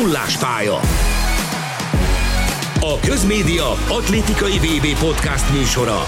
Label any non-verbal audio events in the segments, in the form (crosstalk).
Nullás pálya. A Közmédia atlétikai VB podcast műsora.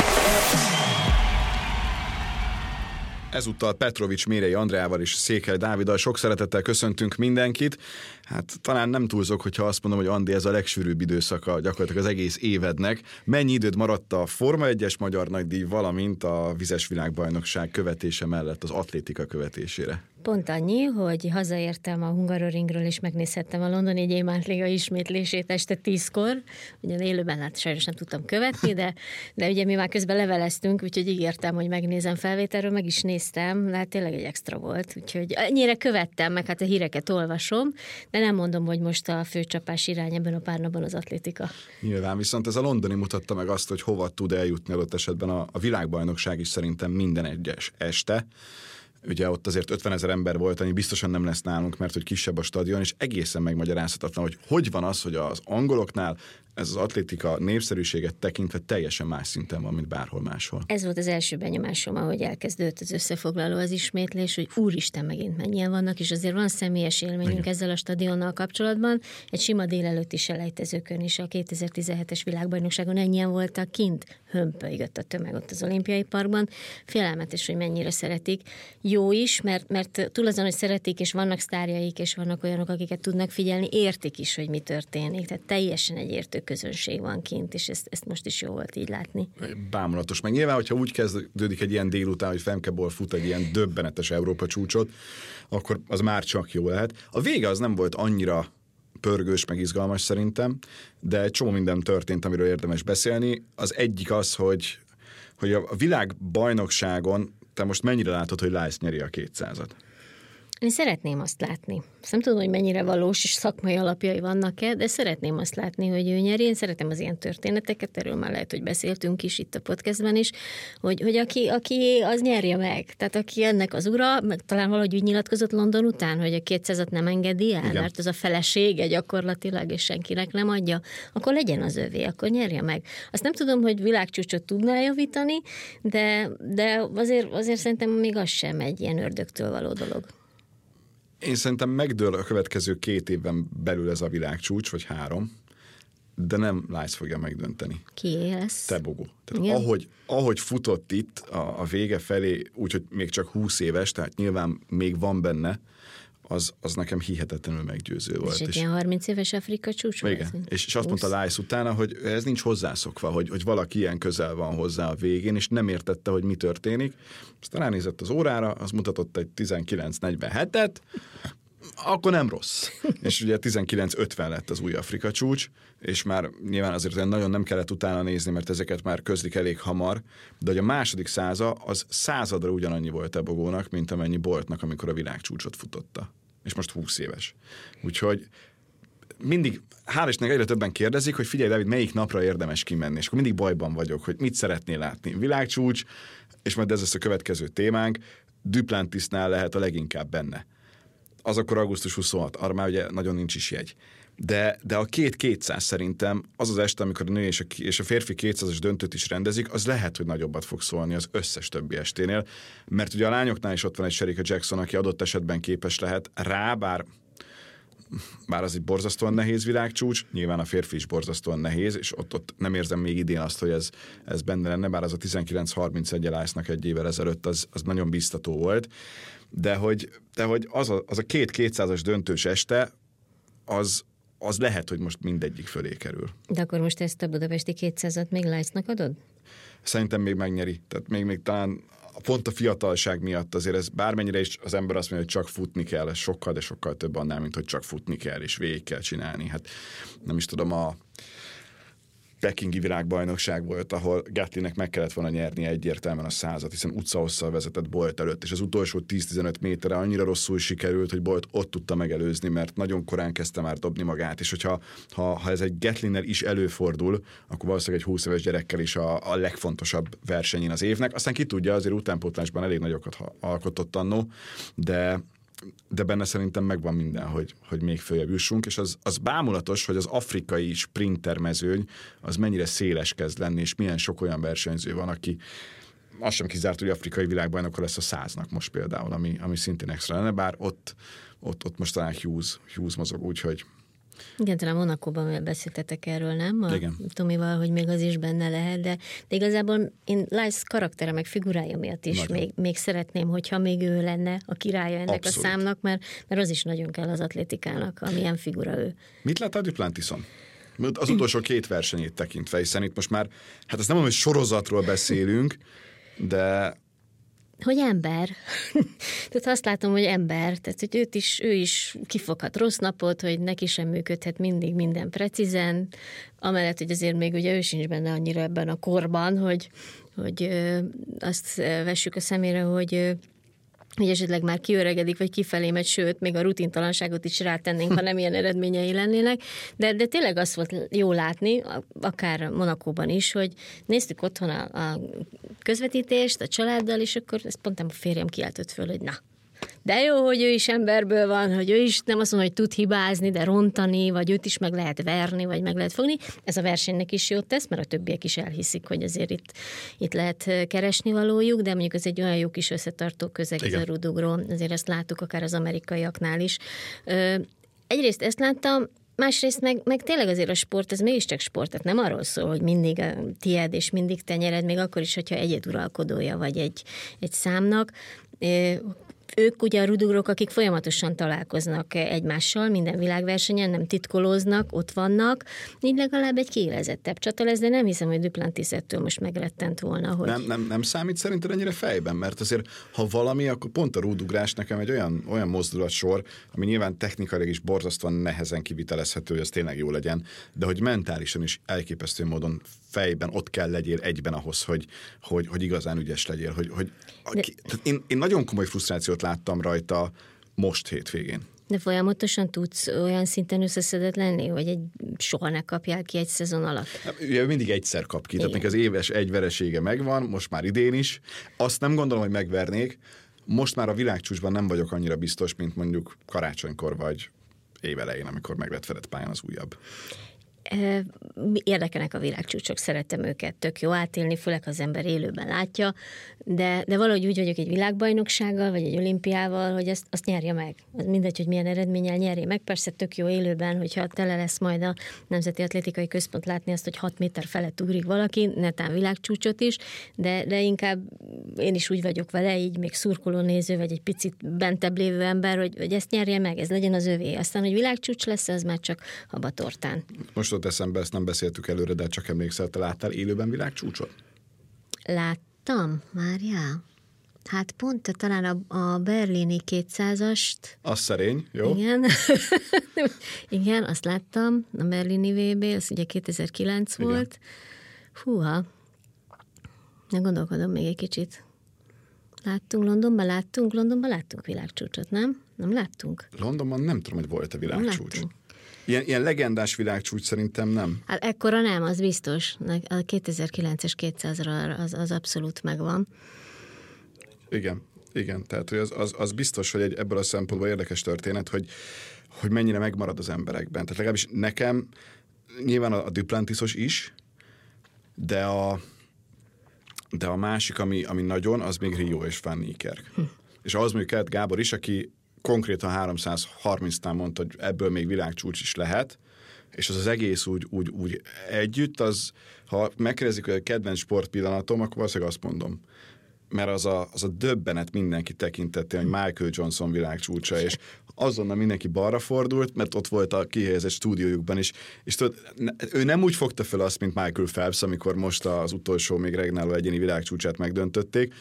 Ezúttal Petrovics Mérei Andreával és Székely Dáviddal sok szeretettel köszöntünk mindenkit. Hát talán nem túlzok, hogyha azt mondom, hogy Andi, ez a legsűrűbb időszaka gyakorlatilag az egész évednek. Mennyi időd maradt a Forma 1-es Magyar Nagydíj, valamint a Vizes Világbajnokság követése mellett az atlétika követésére? Pont annyi, hogy hazaértem a Hungaroringről, és megnézhettem a londoni gyémántliga ismétlését este tízkor. Ugyan élőben hát sajnos nem tudtam követni, de, de ugye mi már közben leveleztünk, úgyhogy ígértem, hogy megnézem felvételről, meg is néztem, de hát tényleg egy extra volt. Úgyhogy ennyire követtem, meg hát a híreket olvasom, de nem mondom, hogy most a főcsapás irány ebben a pár napban az atlétika. Nyilván, viszont ez a londoni mutatta meg azt, hogy hova tud eljutni adott esetben a, a világbajnokság is szerintem minden egyes este ugye ott azért 50 ezer ember volt, ami biztosan nem lesz nálunk, mert hogy kisebb a stadion, és egészen megmagyarázhatatlan, hogy hogy van az, hogy az angoloknál ez az atlétika népszerűséget tekintve teljesen más szinten van, mint bárhol máshol. Ez volt az első benyomásom, ahogy elkezdődött az összefoglaló az ismétlés, hogy úristen megint mennyien vannak, és azért van személyes élményünk Igen. ezzel a stadionnal kapcsolatban. Egy sima délelőtti selejtezőkön is a 2017-es világbajnokságon ennyien voltak kint, hömpölygött a tömeg ott az olimpiai parkban. Félelmetes, hogy mennyire szeretik. Jó is, mert, mert túl azon, hogy szeretik, és vannak sztárjaik, és vannak olyanok, akiket tudnak figyelni, értik is, hogy mi történik. Tehát teljesen egy értő közönség van kint, és ezt, ezt most is jó volt így látni. Bámulatos. Meg nyilván, hogyha úgy kezdődik egy ilyen délután, hogy Femkeból fut egy ilyen döbbenetes Európa csúcsot, akkor az már csak jó lehet. A vége az nem volt annyira pörgős, meg izgalmas szerintem, de csomó minden történt, amiről érdemes beszélni. Az egyik az, hogy, hogy a világbajnokságon te most mennyire látod, hogy Lász nyeri a 200-at? Én szeretném azt látni. Azt nem tudom, hogy mennyire valós és szakmai alapjai vannak-e, de szeretném azt látni, hogy ő nyeri. Én szeretem az ilyen történeteket, erről már lehet, hogy beszéltünk is itt a podcastben is, hogy, hogy aki, aki az nyerje meg. Tehát aki ennek az ura, meg talán valahogy úgy nyilatkozott London után, hogy a 200 nem engedi el, Igen. mert az a felesége gyakorlatilag, és senkinek nem adja, akkor legyen az övé, akkor nyerje meg. Azt nem tudom, hogy világcsúcsot tudná javítani, de, de azért, azért szerintem még az sem egy ilyen ördögtől való dolog. Én szerintem megdől a következő két évben belül ez a világcsúcs, vagy három, de nem Lice fogja megdönteni. Ki lesz? Tebogó. Tehát ahogy, ahogy futott itt a, a vége felé, úgyhogy még csak 20 éves, tehát nyilván még van benne, az, az nekem hihetetlenül meggyőző volt. És egy ilyen 30 éves Afrika csúcs volt? Igen, és, és azt mondta Lice utána, hogy ez nincs hozzászokva, hogy, hogy valaki ilyen közel van hozzá a végén, és nem értette, hogy mi történik. Aztán ránézett az órára, az mutatott egy 19.47-et, akkor nem rossz. (laughs) és ugye 19.50 lett az új Afrika csúcs, és már nyilván azért nagyon nem kellett utána nézni, mert ezeket már közlik elég hamar, de hogy a második száza az századra ugyanannyi volt Ebogónak, mint amennyi Boltnak, amikor a világcsúcsot futotta. És most 20 éves. Úgyhogy mindig, hál' Istennek egyre többen kérdezik, hogy figyelj, David, melyik napra érdemes kimenni, és akkor mindig bajban vagyok, hogy mit szeretnél látni. Világcsúcs, és majd ez lesz a következő témánk, Duplantisnál lehet a leginkább benne az akkor augusztus 26, arra már ugye nagyon nincs is jegy. De, de a két 200 szerintem az az este, amikor a nő és a, és a férfi 200-as döntőt is rendezik, az lehet, hogy nagyobbat fog szólni az összes többi esténél, mert ugye a lányoknál is ott van egy Sherika Jackson, aki adott esetben képes lehet rá, bár bár az egy borzasztóan nehéz világcsúcs, nyilván a férfi is borzasztóan nehéz, és ott, ott nem érzem még idén azt, hogy ez, ez benne lenne, bár az a 1931 lásznak egy évvel ezelőtt az, az nagyon biztató volt de hogy, de hogy az, a, az a két kétszázas döntős este, az, az lehet, hogy most mindegyik fölé kerül. De akkor most ezt a budapesti 200-at még Lásznak adod? Szerintem még megnyeri. Tehát még, még talán pont a fiatalság miatt azért ez bármennyire is az ember azt mondja, hogy csak futni kell, ez sokkal, de sokkal több annál, mint hogy csak futni kell, és végig kell csinálni. Hát nem is tudom, a, pekingi világbajnokság volt, ahol Gatlinek meg kellett volna nyerni egyértelműen a százat, hiszen utcahosszal vezetett Bolt előtt, és az utolsó 10-15 méterre annyira rosszul sikerült, hogy Bolt ott tudta megelőzni, mert nagyon korán kezdte már dobni magát, és hogyha ha, ha ez egy Gatliner is előfordul, akkor valószínűleg egy 20 éves gyerekkel is a, a legfontosabb versenyén az évnek. Aztán ki tudja, azért utánpótlásban elég nagyokat alkotott annó, de de benne szerintem megvan minden, hogy, hogy még följebb jussunk, és az, az bámulatos, hogy az afrikai sprinter mezőny az mennyire széles kezd lenni, és milyen sok olyan versenyző van, aki azt sem kizárt, hogy afrikai világbajnokra lesz a száznak most például, ami, ami szintén extra lenne, bár ott, ott, ott most talán Hughes, Hughes mozog, úgyhogy Igen, talán Monakóban beszéltetek erről, nem? A Igen. Tomival, hogy még az is benne lehet, de, de igazából én Lice karaktere meg figurája miatt is még, még szeretném, hogyha még ő lenne a királya ennek Abszolút. a számnak, mert, mert az is nagyon kell az atlétikának, amilyen figura ő. Mit lát a Duplantison? Az utolsó két versenyét tekintve, hiszen itt most már, hát ezt nem mondom, hogy sorozatról beszélünk, de Hogy ember. (laughs) tehát azt látom, hogy ember, tehát hogy őt is, ő is kifoghat rossz napot, hogy neki sem működhet mindig minden precízen, amellett, hogy azért még ugye ő sincs benne annyira ebben a korban, hogy, hogy ö, azt vessük a szemére, hogy hogy esetleg már kiöregedik, vagy kifelé megy, sőt, még a rutintalanságot is rátennénk, ha nem ilyen eredményei lennének. De, de tényleg azt volt jó látni, akár Monakóban is, hogy néztük otthon a, a közvetítést a családdal, és akkor ezt pont a férjem kiáltott föl, hogy na, de jó, hogy ő is emberből van, hogy ő is nem azt mondja, hogy tud hibázni, de rontani, vagy őt is meg lehet verni, vagy meg lehet fogni. Ez a versenynek is jót tesz, mert a többiek is elhiszik, hogy azért itt, itt lehet keresni valójuk, de mondjuk ez egy olyan jó kis összetartó közeg, ez a rudugról, azért ezt láttuk akár az amerikaiaknál is. Ö, egyrészt ezt láttam, Másrészt meg, meg tényleg azért a sport, ez mégiscsak sport, tehát nem arról szól, hogy mindig a tied és mindig te nyered, még akkor is, hogyha egyeduralkodója vagy egy, egy számnak ők ugye a rudugrok, akik folyamatosan találkoznak egymással, minden világversenyen, nem titkolóznak, ott vannak, így legalább egy kiélezettebb csata lesz, de nem hiszem, hogy Duplantis ettől most megrettent volna. Hogy... Nem, nem, nem számít szerinted ennyire fejben, mert azért, ha valami, akkor pont a rúdugrás nekem egy olyan, olyan mozdulatsor, ami nyilván technikailag is borzasztóan nehezen kivitelezhető, hogy ez tényleg jó legyen, de hogy mentálisan is elképesztő módon fejben ott kell legyél egyben ahhoz, hogy, hogy, hogy igazán ügyes legyél. Hogy, hogy, de... én, én nagyon komoly frusztrációt láttam rajta most hétvégén. De folyamatosan tudsz olyan szinten összeszedett lenni, hogy egy soha ne kapjál ki egy szezon alatt? Ugye mindig egyszer kap ki, Igen. tehát az éves egy veresége megvan, most már idén is. Azt nem gondolom, hogy megvernék. Most már a világcsúcsban nem vagyok annyira biztos, mint mondjuk karácsonykor vagy évelején, amikor meg lett Fedett pályán az újabb. Érdekelnek a világcsúcsok, szeretem őket, tök jó átélni, főleg az ember élőben látja, de, de valahogy úgy vagyok egy világbajnoksággal, vagy egy olimpiával, hogy ezt, azt nyerje meg. Az mindegy, hogy milyen eredménnyel nyerje meg. Persze tök jó élőben, hogyha tele lesz majd a Nemzeti Atlétikai Központ látni azt, hogy 6 méter felett ugrik valaki, netán világcsúcsot is, de, de inkább én is úgy vagyok vele, így még szurkoló néző, vagy egy picit bentebb lévő ember, hogy, hogy ezt nyerje meg, ez legyen az övé. Aztán, hogy világcsúcs lesz, az már csak habatortán. Most jutott eszembe, ezt nem beszéltük előre, de csak emlékszel, te láttál élőben világcsúcsot? Láttam, Mária. Hát pont talán a, a berlini 200-ast. Az szerény, jó? Igen. (laughs) Igen, azt láttam, a berlini VB, az ugye 2009 Igen. volt. Húha. Ne gondolkodom még egy kicsit. Láttunk Londonban, láttunk, Londonban láttunk világcsúcsot, nem? Nem láttunk? Londonban nem tudom, hogy volt a világcsúcs. Ilyen, ilyen legendás világcsúcs szerintem nem. Hát ekkora nem, az biztos. A 2009-es 200-ra az, az abszolút megvan. Igen, igen. Tehát hogy az, az, az biztos, hogy egy, ebből a szempontból érdekes történet, hogy, hogy mennyire megmarad az emberekben. Tehát legalábbis nekem nyilván a, a Duplantisos is, de a, de a másik, ami, ami nagyon, az még Rio és Van Niekerk. Hm. És az mondjuk kellett Gábor is, aki konkrétan 330-nál mondta, hogy ebből még világcsúcs is lehet, és az az egész úgy, úgy, úgy együtt, az, ha megkérdezik, hogy a kedvenc sportpillanatom, akkor valószínűleg azt mondom. Mert az a, az a döbbenet mindenki tekintette, hogy Michael Johnson világcsúcsa, és azonnal mindenki balra fordult, mert ott volt a kihelyezett stúdiójukban is, és tudod, ő nem úgy fogta fel azt, mint Michael Phelps, amikor most az utolsó még regnáló egyéni világcsúcsát megdöntötték,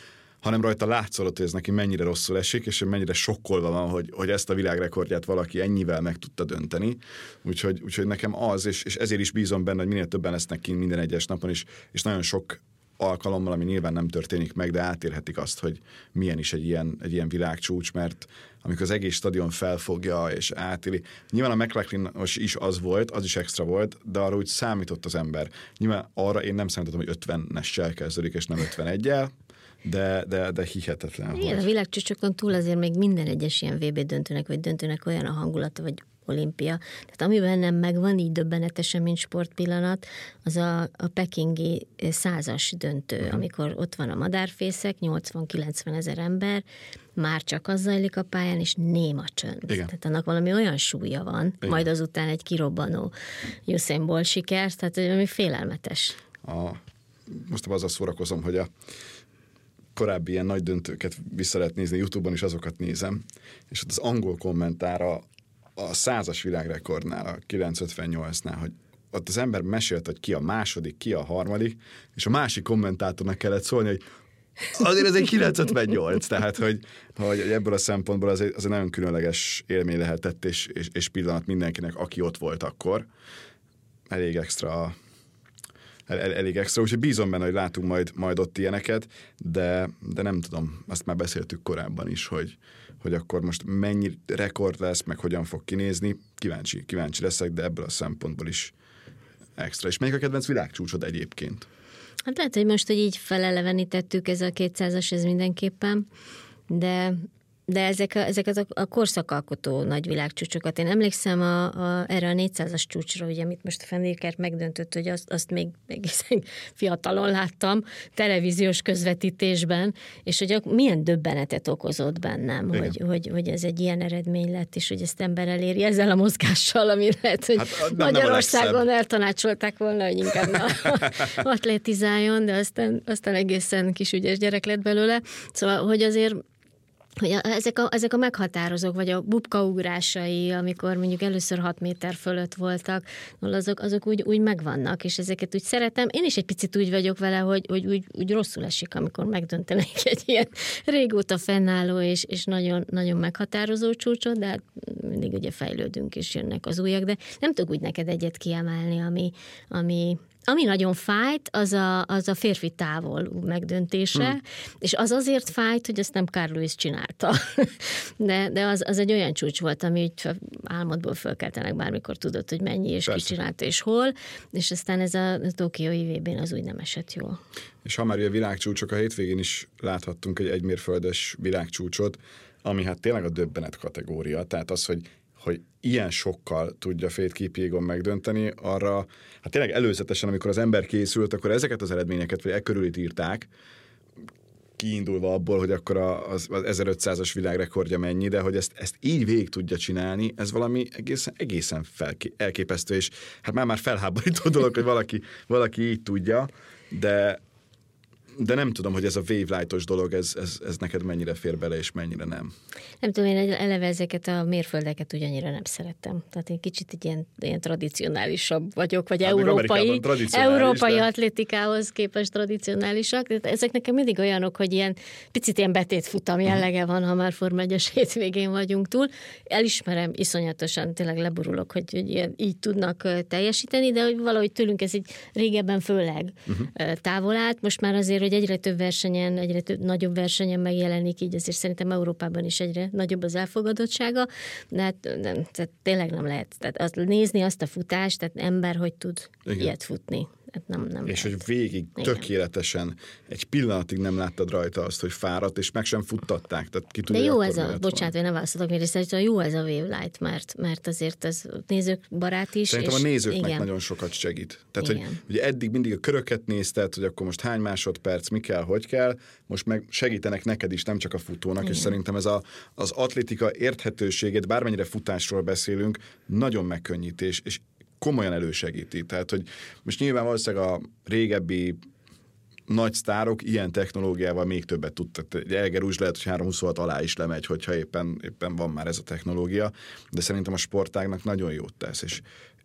hanem rajta látszott, hogy ez neki mennyire rosszul esik, és mennyire sokkolva van, hogy, hogy ezt a világrekordját valaki ennyivel meg tudta dönteni. Úgyhogy, úgyhogy nekem az, és, és ezért is bízom benne, hogy minél többen lesznek kint minden egyes napon, és, és nagyon sok alkalommal, ami nyilván nem történik meg, de átérhetik azt, hogy milyen is egy ilyen, egy ilyen világcsúcs, mert amikor az egész stadion felfogja és átéli. Nyilván a mclaughlin is az volt, az is extra volt, de arra úgy számított az ember. Nyilván arra én nem számítottam, hogy 50-essel kezdődik, és nem 51-el, de, de, de hihetetlen. Igen, hogy... a világcsúcsokon túl azért még minden egyes ilyen VB döntőnek, vagy döntőnek olyan a hangulata, vagy olimpia. Tehát ami bennem megvan, így döbbenetesen, mint sportpillanat, az a, a pekingi százas döntő, uh-huh. amikor ott van a madárfészek, 80-90 ezer ember, már csak az zajlik a pályán, és néma csönd. Igen. Tehát annak valami olyan súlya van, Igen. majd azután egy kirobbanó Usain Bolt siker, tehát ami félelmetes. A, most azzal szórakozom, hogy a korábbi ilyen nagy döntőket vissza lehet nézni, Youtube-on is azokat nézem, és ott az angol kommentára a százas világrekordnál, a 958-nál, hogy ott az ember mesélt, hogy ki a második, ki a harmadik, és a másik kommentátornak kellett szólni, hogy azért ez egy 958, tehát hogy, hogy ebből a szempontból az egy, az egy nagyon különleges élmény lehetett, és, és, és pillanat mindenkinek, aki ott volt akkor. Elég extra el, el, elég extra, úgyhogy bízom benne, hogy látunk majd, majd ott ilyeneket, de, de nem tudom, azt már beszéltük korábban is, hogy, hogy akkor most mennyi rekord lesz, meg hogyan fog kinézni, kíváncsi, kíváncsi leszek, de ebből a szempontból is extra. És melyik a kedvenc világcsúcsod egyébként? Hát lehet, hogy most, hogy így felelevenítettük, ez a 200-as, ez mindenképpen, de de ezek, a, ezeket a, a korszakalkotó nagy világcsúcsokat. Én emlékszem a, a, erre a 400-as csúcsra, ugye, amit most a Fendékert megdöntött, hogy azt, azt még egészen (laughs) fiatalon láttam televíziós közvetítésben, és hogy milyen döbbenetet okozott bennem, hogy, hogy, hogy ez egy ilyen eredmény lett, és hogy ezt ember eléri ezzel a mozgással, ami lehet, hogy hát, Magyarországon eltanácsolták volna, hogy inkább na, (laughs) atlétizáljon, de aztán, aztán egészen kis ügyes gyerek lett belőle. Szóval, hogy azért hogy ezek a, ezek a meghatározók, vagy a bubka ugrásai, amikor mondjuk először 6 méter fölött voltak, azok, azok úgy, úgy megvannak, és ezeket úgy szeretem. Én is egy picit úgy vagyok vele, hogy, hogy úgy, úgy rosszul esik, amikor megdöntenek (laughs) egy ilyen régóta fennálló és, és nagyon, nagyon meghatározó csúcsot, de hát mindig ugye fejlődünk, és jönnek az újak, de nem tudok úgy neked egyet kiemelni, ami, ami, ami nagyon fájt, az a, az a férfi távol megdöntése, hmm. és az azért fájt, hogy ezt nem Carl Lewis csinálta. (laughs) De, de az, az egy olyan csúcs volt, ami így álmodból fölkeltenek bármikor tudod, hogy mennyi és Persze. ki csinálta és hol, és aztán ez a Tokiói vb az úgy nem esett jól. És ha már a világcsúcsok, a hétvégén is láthattunk egy egymérföldes világcsúcsot, ami hát tényleg a döbbenet kategória, tehát az, hogy hogy ilyen sokkal tudja Fate Kipiegon megdönteni, arra, hát tényleg előzetesen, amikor az ember készült, akkor ezeket az eredményeket, vagy e körül itt írták, kiindulva abból, hogy akkor az, az 1500-as világrekordja mennyi, de hogy ezt, ezt így végig tudja csinálni, ez valami egészen, egészen felké, elképesztő, és hát már már felháborító (laughs) dolog, hogy valaki, valaki így tudja, de de nem tudom, hogy ez a wave dolog, ez, ez, ez neked mennyire fér bele, és mennyire nem. Nem tudom, én eleve ezeket a mérföldeket ugyannyira nem szerettem. Tehát én kicsit egy ilyen, ilyen tradicionálisabb vagyok, vagy hát európai, európai de... atlétikához képest tradicionálisak. Ezek nekem mindig olyanok, hogy ilyen picit ilyen betétfutam mhm. jellege van, ha már Forma 1 hétvégén vagyunk túl. Elismerem, iszonyatosan tényleg leburulok, hogy, hogy ilyen, így tudnak teljesíteni, de hogy valahogy tőlünk ez így régebben főleg uh-huh. távol állt. Most már azért hogy egyre több versenyen, egyre több, nagyobb versenyen megjelenik, így azért szerintem Európában is egyre nagyobb az elfogadottsága, de hát nem, tehát tényleg nem lehet. Tehát azt, nézni azt a futást, tehát ember hogy tud Igen. ilyet futni. Hát nem, nem és lehet. hogy végig Igen. tökéletesen egy pillanatig nem láttad rajta azt, hogy fáradt, és meg sem futtatták. Tehát ki tudja, De jó ez a, bocsánat, én nem miért, szerintem jó ez a Wave Light, mert, mert azért ez nézők barát is. Szerintem és a nézőknek igen. nagyon sokat segít. Tehát, igen. hogy ugye eddig mindig a köröket nézted, hogy akkor most hány másodperc, mi kell, hogy kell, most meg segítenek neked is, nem csak a futónak, igen. és szerintem ez a, az atlétika érthetőségét, bármennyire futásról beszélünk, nagyon megkönnyítés, és komolyan elősegíti. Tehát, hogy most nyilván valószínűleg a régebbi nagy sztárok ilyen technológiával még többet tudtak. Egy Elger úgy lehet, hogy 326 alá is lemegy, hogyha éppen, éppen van már ez a technológia, de szerintem a sportágnak nagyon jót tesz, és,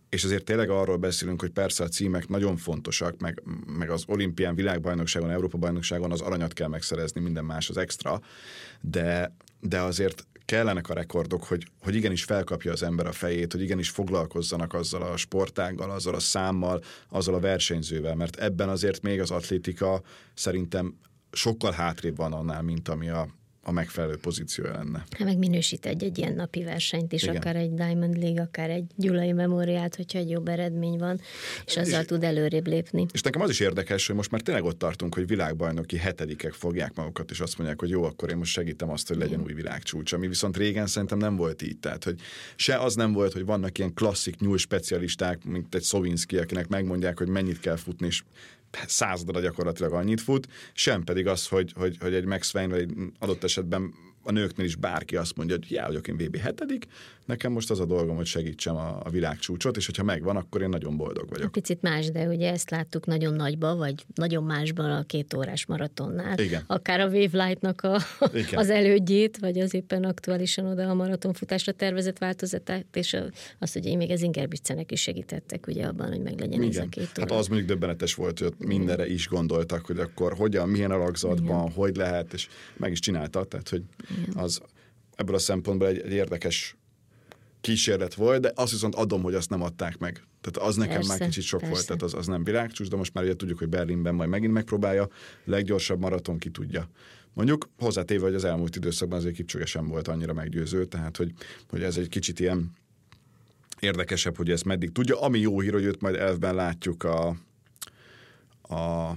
és azért tényleg arról beszélünk, hogy persze a címek nagyon fontosak, meg, meg az olimpián, világbajnokságon, Európa bajnokságon az aranyat kell megszerezni, minden más az extra, de, de azért kellenek a rekordok, hogy, hogy igenis felkapja az ember a fejét, hogy igenis foglalkozzanak azzal a sportággal, azzal a számmal, azzal a versenyzővel, mert ebben azért még az atlétika szerintem sokkal hátrébb van annál, mint ami a, a megfelelő pozíciója lenne. Hát meg minősít egy, egy ilyen napi versenyt is, Igen. akár egy Diamond League, akár egy Gyulai Memóriát, hogyha egy jobb eredmény van, és azzal tud előrébb lépni. És nekem az is érdekes, hogy most már tényleg ott tartunk, hogy világbajnoki hetedikek fogják magukat, és azt mondják, hogy jó, akkor én most segítem azt, hogy legyen új világcsúcs, ami viszont régen szerintem nem volt így. Tehát, hogy se az nem volt, hogy vannak ilyen klasszik nyúl specialisták, mint egy Szovinski, akinek megmondják, hogy mennyit kell futni, és századra gyakorlatilag annyit fut, sem pedig az, hogy, hogy, hogy egy Max Wayne, vagy egy adott esetben a nőknél is bárki azt mondja, hogy já, vagyok én VB hetedik, nekem most az a dolgom, hogy segítsem a, a világcsúcsot, és hogyha megvan, akkor én nagyon boldog vagyok. Picit más, de ugye ezt láttuk nagyon nagyba, vagy nagyon másban a két órás maratonnál. Igen. Akár a Wave Light-nak a, Igen. az elődjét, vagy az éppen aktuálisan oda a maratonfutásra tervezett változatát, és a- azt, hogy én még az Ingerbitzenek is segítettek ugye abban, hogy meg legyen ez a Igen. két Hát óra. az mondjuk döbbenetes volt, hogy mindenre is gondoltak, hogy akkor hogyan, milyen alakzatban, hogy lehet, és meg is csinálta, tehát hogy az ebből a szempontból egy, egy érdekes kísérlet volt, de azt viszont adom, hogy azt nem adták meg. Tehát az nekem Persze, már kicsit sok volt, persze. tehát az, az nem világcsúcs, de most már ugye tudjuk, hogy Berlinben majd megint megpróbálja, leggyorsabb maraton ki tudja. Mondjuk hozzátéve, hogy az elmúlt időszakban azért Kipcsöge sem volt annyira meggyőző, tehát hogy, hogy ez egy kicsit ilyen érdekesebb, hogy ez meddig tudja. Ami jó hír, hogy őt majd elfben látjuk a, a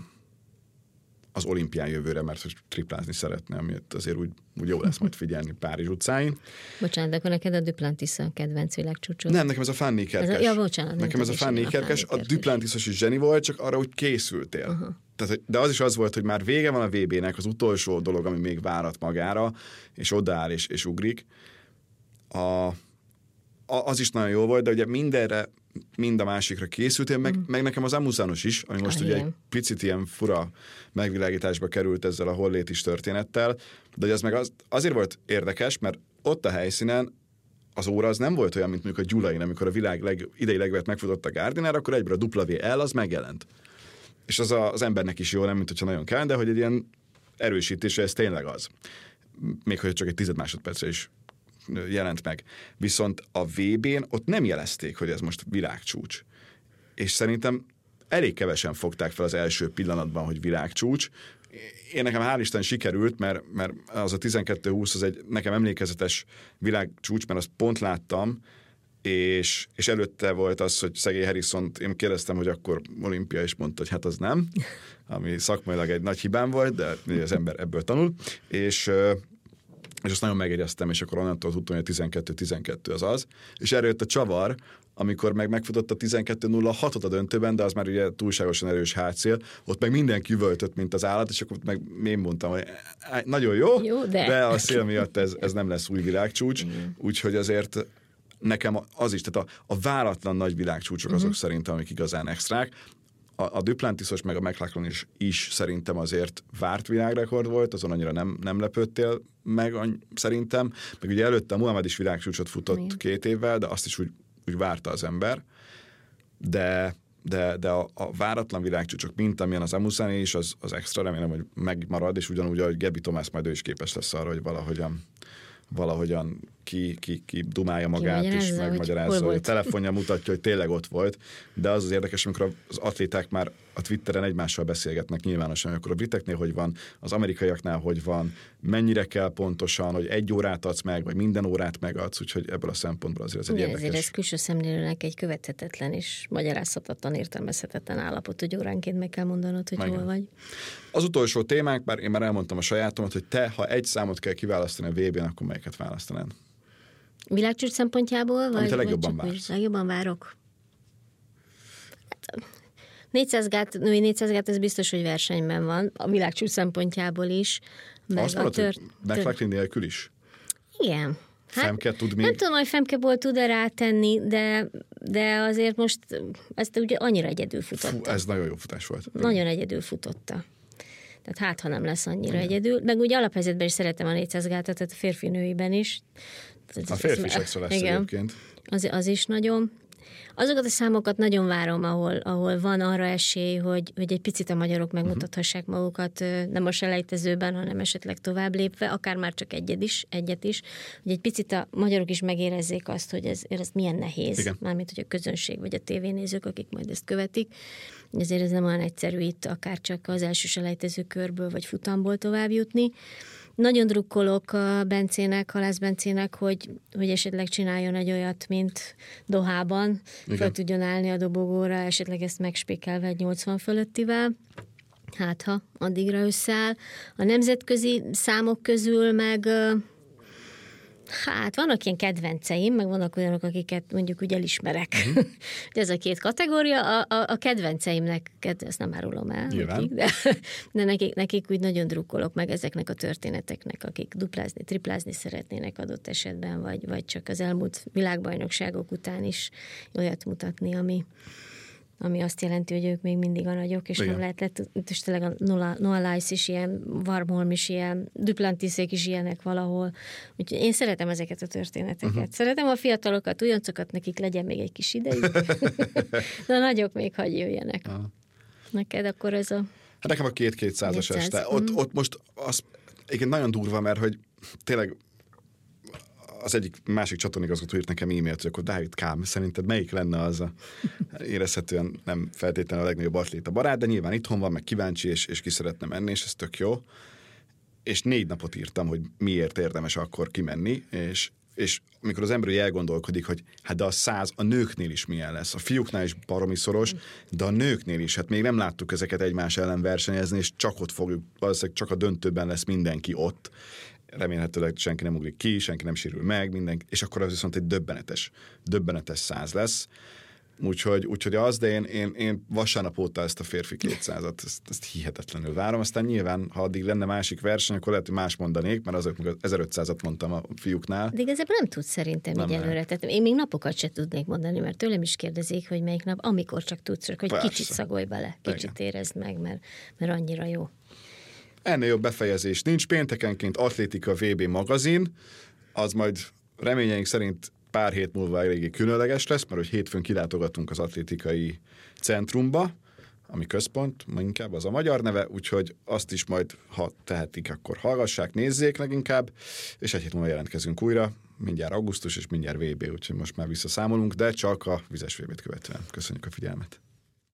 az olimpián jövőre, mert triplázni szeretne, amit azért úgy, úgy jó lesz majd figyelni Párizs utcáin. Bocsánat, de akkor neked a Duplantis a kedvenc világcsúcsod. Nem, nekem ez a Fanny kerkes. Ez a- ja, bocsánat, nekem ez a Fanny a kerkes. A kerkes. Duplantisos is zseni volt, csak arra úgy készültél. Uh-huh. Tehát, de az is az volt, hogy már vége van a VB-nek, az utolsó dolog, ami még várat magára, és odaáll és, és ugrik. A, a, az is nagyon jó volt, de ugye mindenre, mind a másikra készültél, meg, mm. meg nekem az Amusanos is, ami most Ah, ugye igen. egy picit ilyen fura megvilágításba került ezzel a hollét is történettel, de hogy az meg az, azért volt érdekes, mert ott a helyszínen az óra az nem volt olyan, mint mondjuk a Gyulain, amikor a világ leg, idei legvet megfutott a Gardiner, akkor egyből a WL az megjelent. És az a, az embernek is jó, nem mint hogyha nagyon kell, de hogy egy ilyen erősítés, hogy ez tényleg az. Még hogy csak egy tized másodpercre is jelent meg. Viszont a VB-n ott nem jelezték, hogy ez most világcsúcs. És szerintem elég kevesen fogták fel az első pillanatban, hogy világcsúcs. Én nekem hál' Isten sikerült, mert, mert az a 12-20 az egy nekem emlékezetes világcsúcs, mert azt pont láttam, és, és előtte volt az, hogy szegény harrison én kérdeztem, hogy akkor olimpia, és mondta, hogy hát az nem, ami szakmailag egy nagy hibám volt, de az ember ebből tanul, és és azt nagyon megjegyeztem, és akkor onnantól tudtam, hogy a 12-12 az az. És erről jött a csavar, amikor meg megfutott a 12-0-6 a döntőben, de az már ugye túlságosan erős hátszél, ott meg mindenki üvöltött, mint az állat, és akkor meg én mondtam, hogy "Á, nagyon jó, Jó, de." de a szél miatt ez, ez nem lesz új világcsúcs, úgyhogy azért nekem az is, tehát a, a váratlan nagy világcsúcsok azok szerintem, amik igazán extrák. A, a Duplantisos meg a McLachlan is, is szerintem azért várt világrekord volt, azon annyira nem, nem lepődtél meg any, szerintem. Meg ugye előtte a Muhammad is világcsúcsot futott Igen. két évvel, de azt is úgy, úgy várta az ember. De de, de a, a váratlan világcsúcsok, mint amilyen az Amusani is, az, az extra, remélem, hogy megmarad, és ugyanúgy, ahogy Gebi Tomás majd ő is képes lesz arra, hogy valahogyan valahogyan ki, ki, ki dumálja magát, Kimagyarázza, hogy megmagyarázza, hogy a telefonja mutatja, hogy tényleg ott volt, de az az érdekes, amikor az atléták már a Twitteren egymással beszélgetnek nyilvánosan, akkor a briteknél hogy van, az amerikaiaknál hogy van, mennyire kell pontosan, hogy egy órát adsz meg, vagy minden órát megadsz, úgyhogy ebből a szempontból azért ez egy érdekes. ezért ez külső szemlélőnek egy követhetetlen és magyarázhatatlan, értelmezhetetlen állapot, hogy óránként meg kell mondanod, hogy Igen. hol vagy. Az utolsó témánk, bár én már elmondtam a sajátomat, hogy te, ha egy számot kell kiválasztani a VB-n, akkor melyiket választanád? Világcsúcs szempontjából? Vagy, a legjobban vagy vársz. Legjobban várok. Hát, 400 gát, női 400 gát, ez biztos, hogy versenyben van, a világcsúcs szempontjából is. Meg Azt a mondod, tört, McLaughlin nélkül is? Igen. Femke tud még? Nem tudom, hogy Femkeból tud-e rátenni, de, de azért most ezt ugye annyira egyedül futotta. Fú, ez nagyon jó futás volt. Nagyon egyedül futotta. Tehát hát, ha nem lesz annyira Igen. egyedül. Meg úgy alaphelyzetben is szeretem a 400 gátat, tehát a férfi-nőiben is. A férfi is extra lesz Igen. egyébként. Az, az is nagyon. Azokat a számokat nagyon várom, ahol, ahol van arra esély, hogy, hogy egy picit a magyarok megmutathassák magukat, nem a selejtezőben, hanem esetleg tovább lépve, akár már csak egyet is, egyet is, hogy egy picit a magyarok is megérezzék azt, hogy ez, ez milyen nehéz, Igen. mármint hogy a közönség vagy a tévénézők, akik majd ezt követik. Ezért ez nem olyan egyszerű itt, akár csak az első selejtező körből vagy futamból tovább jutni. Nagyon drukkolok a Bencének, Halász Bencének, hogy, hogy esetleg csináljon egy olyat, mint Dohában, Igen. fel tudjon állni a dobogóra, esetleg ezt megspékelve egy 80 fölöttivel. Hát ha addigra összeáll. A nemzetközi számok közül meg Hát vannak ilyen kedvenceim, meg vannak olyanok, akiket mondjuk úgy elismerek. (laughs) Uh-huh. ez a két kategória. A, a, a kedvenceimnek, ezt nem árulom el, nekik, de, (laughs) de nekik, nekik úgy nagyon drukkolok meg ezeknek a történeteknek, akik duplázni, triplázni szeretnének adott esetben, vagy, vagy csak az elmúlt világbajnokságok után is olyat mutatni, ami, ami azt jelenti, hogy ők még mindig a nagyok, és Igen. nem lehet lett, és tényleg a Lice is ilyen, Warmholm is ilyen, Duplantiszék is ilyenek valahol. Úgyhogy én szeretem ezeket a történeteket. Uh-huh. Szeretem a fiatalokat, újoncokat, nekik legyen még egy kis idejük. (laughs) De a nagyok még hagy jöjjenek. Uh-huh. Neked akkor ez a... Hát nekem a két kétszázas este. Ott, uh-huh. ott most az igen nagyon durva, mert hogy tényleg az egyik másik csatornigazgató írt nekem e-mailt, hogy akkor Dávid Kám, szerinted melyik lenne az a (laughs) érezhetően nem feltétlenül a legnagyobb atléta barát, de nyilván itthon van, meg kíváncsi, és, és ki szeretne menni, és ez tök jó. És négy napot írtam, hogy miért érdemes akkor kimenni, és és amikor az ember elgondolkodik, hogy hát de a száz a nőknél is milyen lesz, a fiúknál is baromi szoros, de a nőknél is, hát még nem láttuk ezeket egymás ellen versenyezni, és csak ott fogjuk, valószínűleg csak a döntőben lesz mindenki ott, remélhetőleg senki nem ugrik ki, senki nem sérül meg, minden, és akkor az viszont egy döbbenetes, döbbenetes száz lesz. Úgyhogy, úgyhogy az, de én, én, én vasárnap óta ezt a férfi 200-at, ezt, ezt hihetetlenül várom. Aztán nyilván, ha addig lenne másik verseny, akkor lehet, hogy más mondanék, mert azok 1500-at mondtam a fiúknál. De igazából nem tudsz szerintem nem így előre. Tehát én még napokat se tudnék mondani, mert tőlem is kérdezik, hogy melyik nap, amikor csak tudsz, csak hogy Persze. kicsit szagolj bele, kicsit Igen. érezd meg, mert, mert annyira jó. Ennél jobb befejezés nincs. Péntekenként Atlétika VB magazin, az majd reményeink szerint pár hét múlva eléggé különleges lesz, mert hogy hétfőn kilátogatunk az atlétikai centrumba, ami központ, inkább az a magyar neve, úgyhogy azt is majd, ha tehetik, akkor hallgassák, nézzék leginkább, és egy hét múlva jelentkezünk újra, mindjárt augusztus és mindjárt VB, úgyhogy most már visszaszámolunk, de csak a vizes VB-t követően. Köszönjük a figyelmet!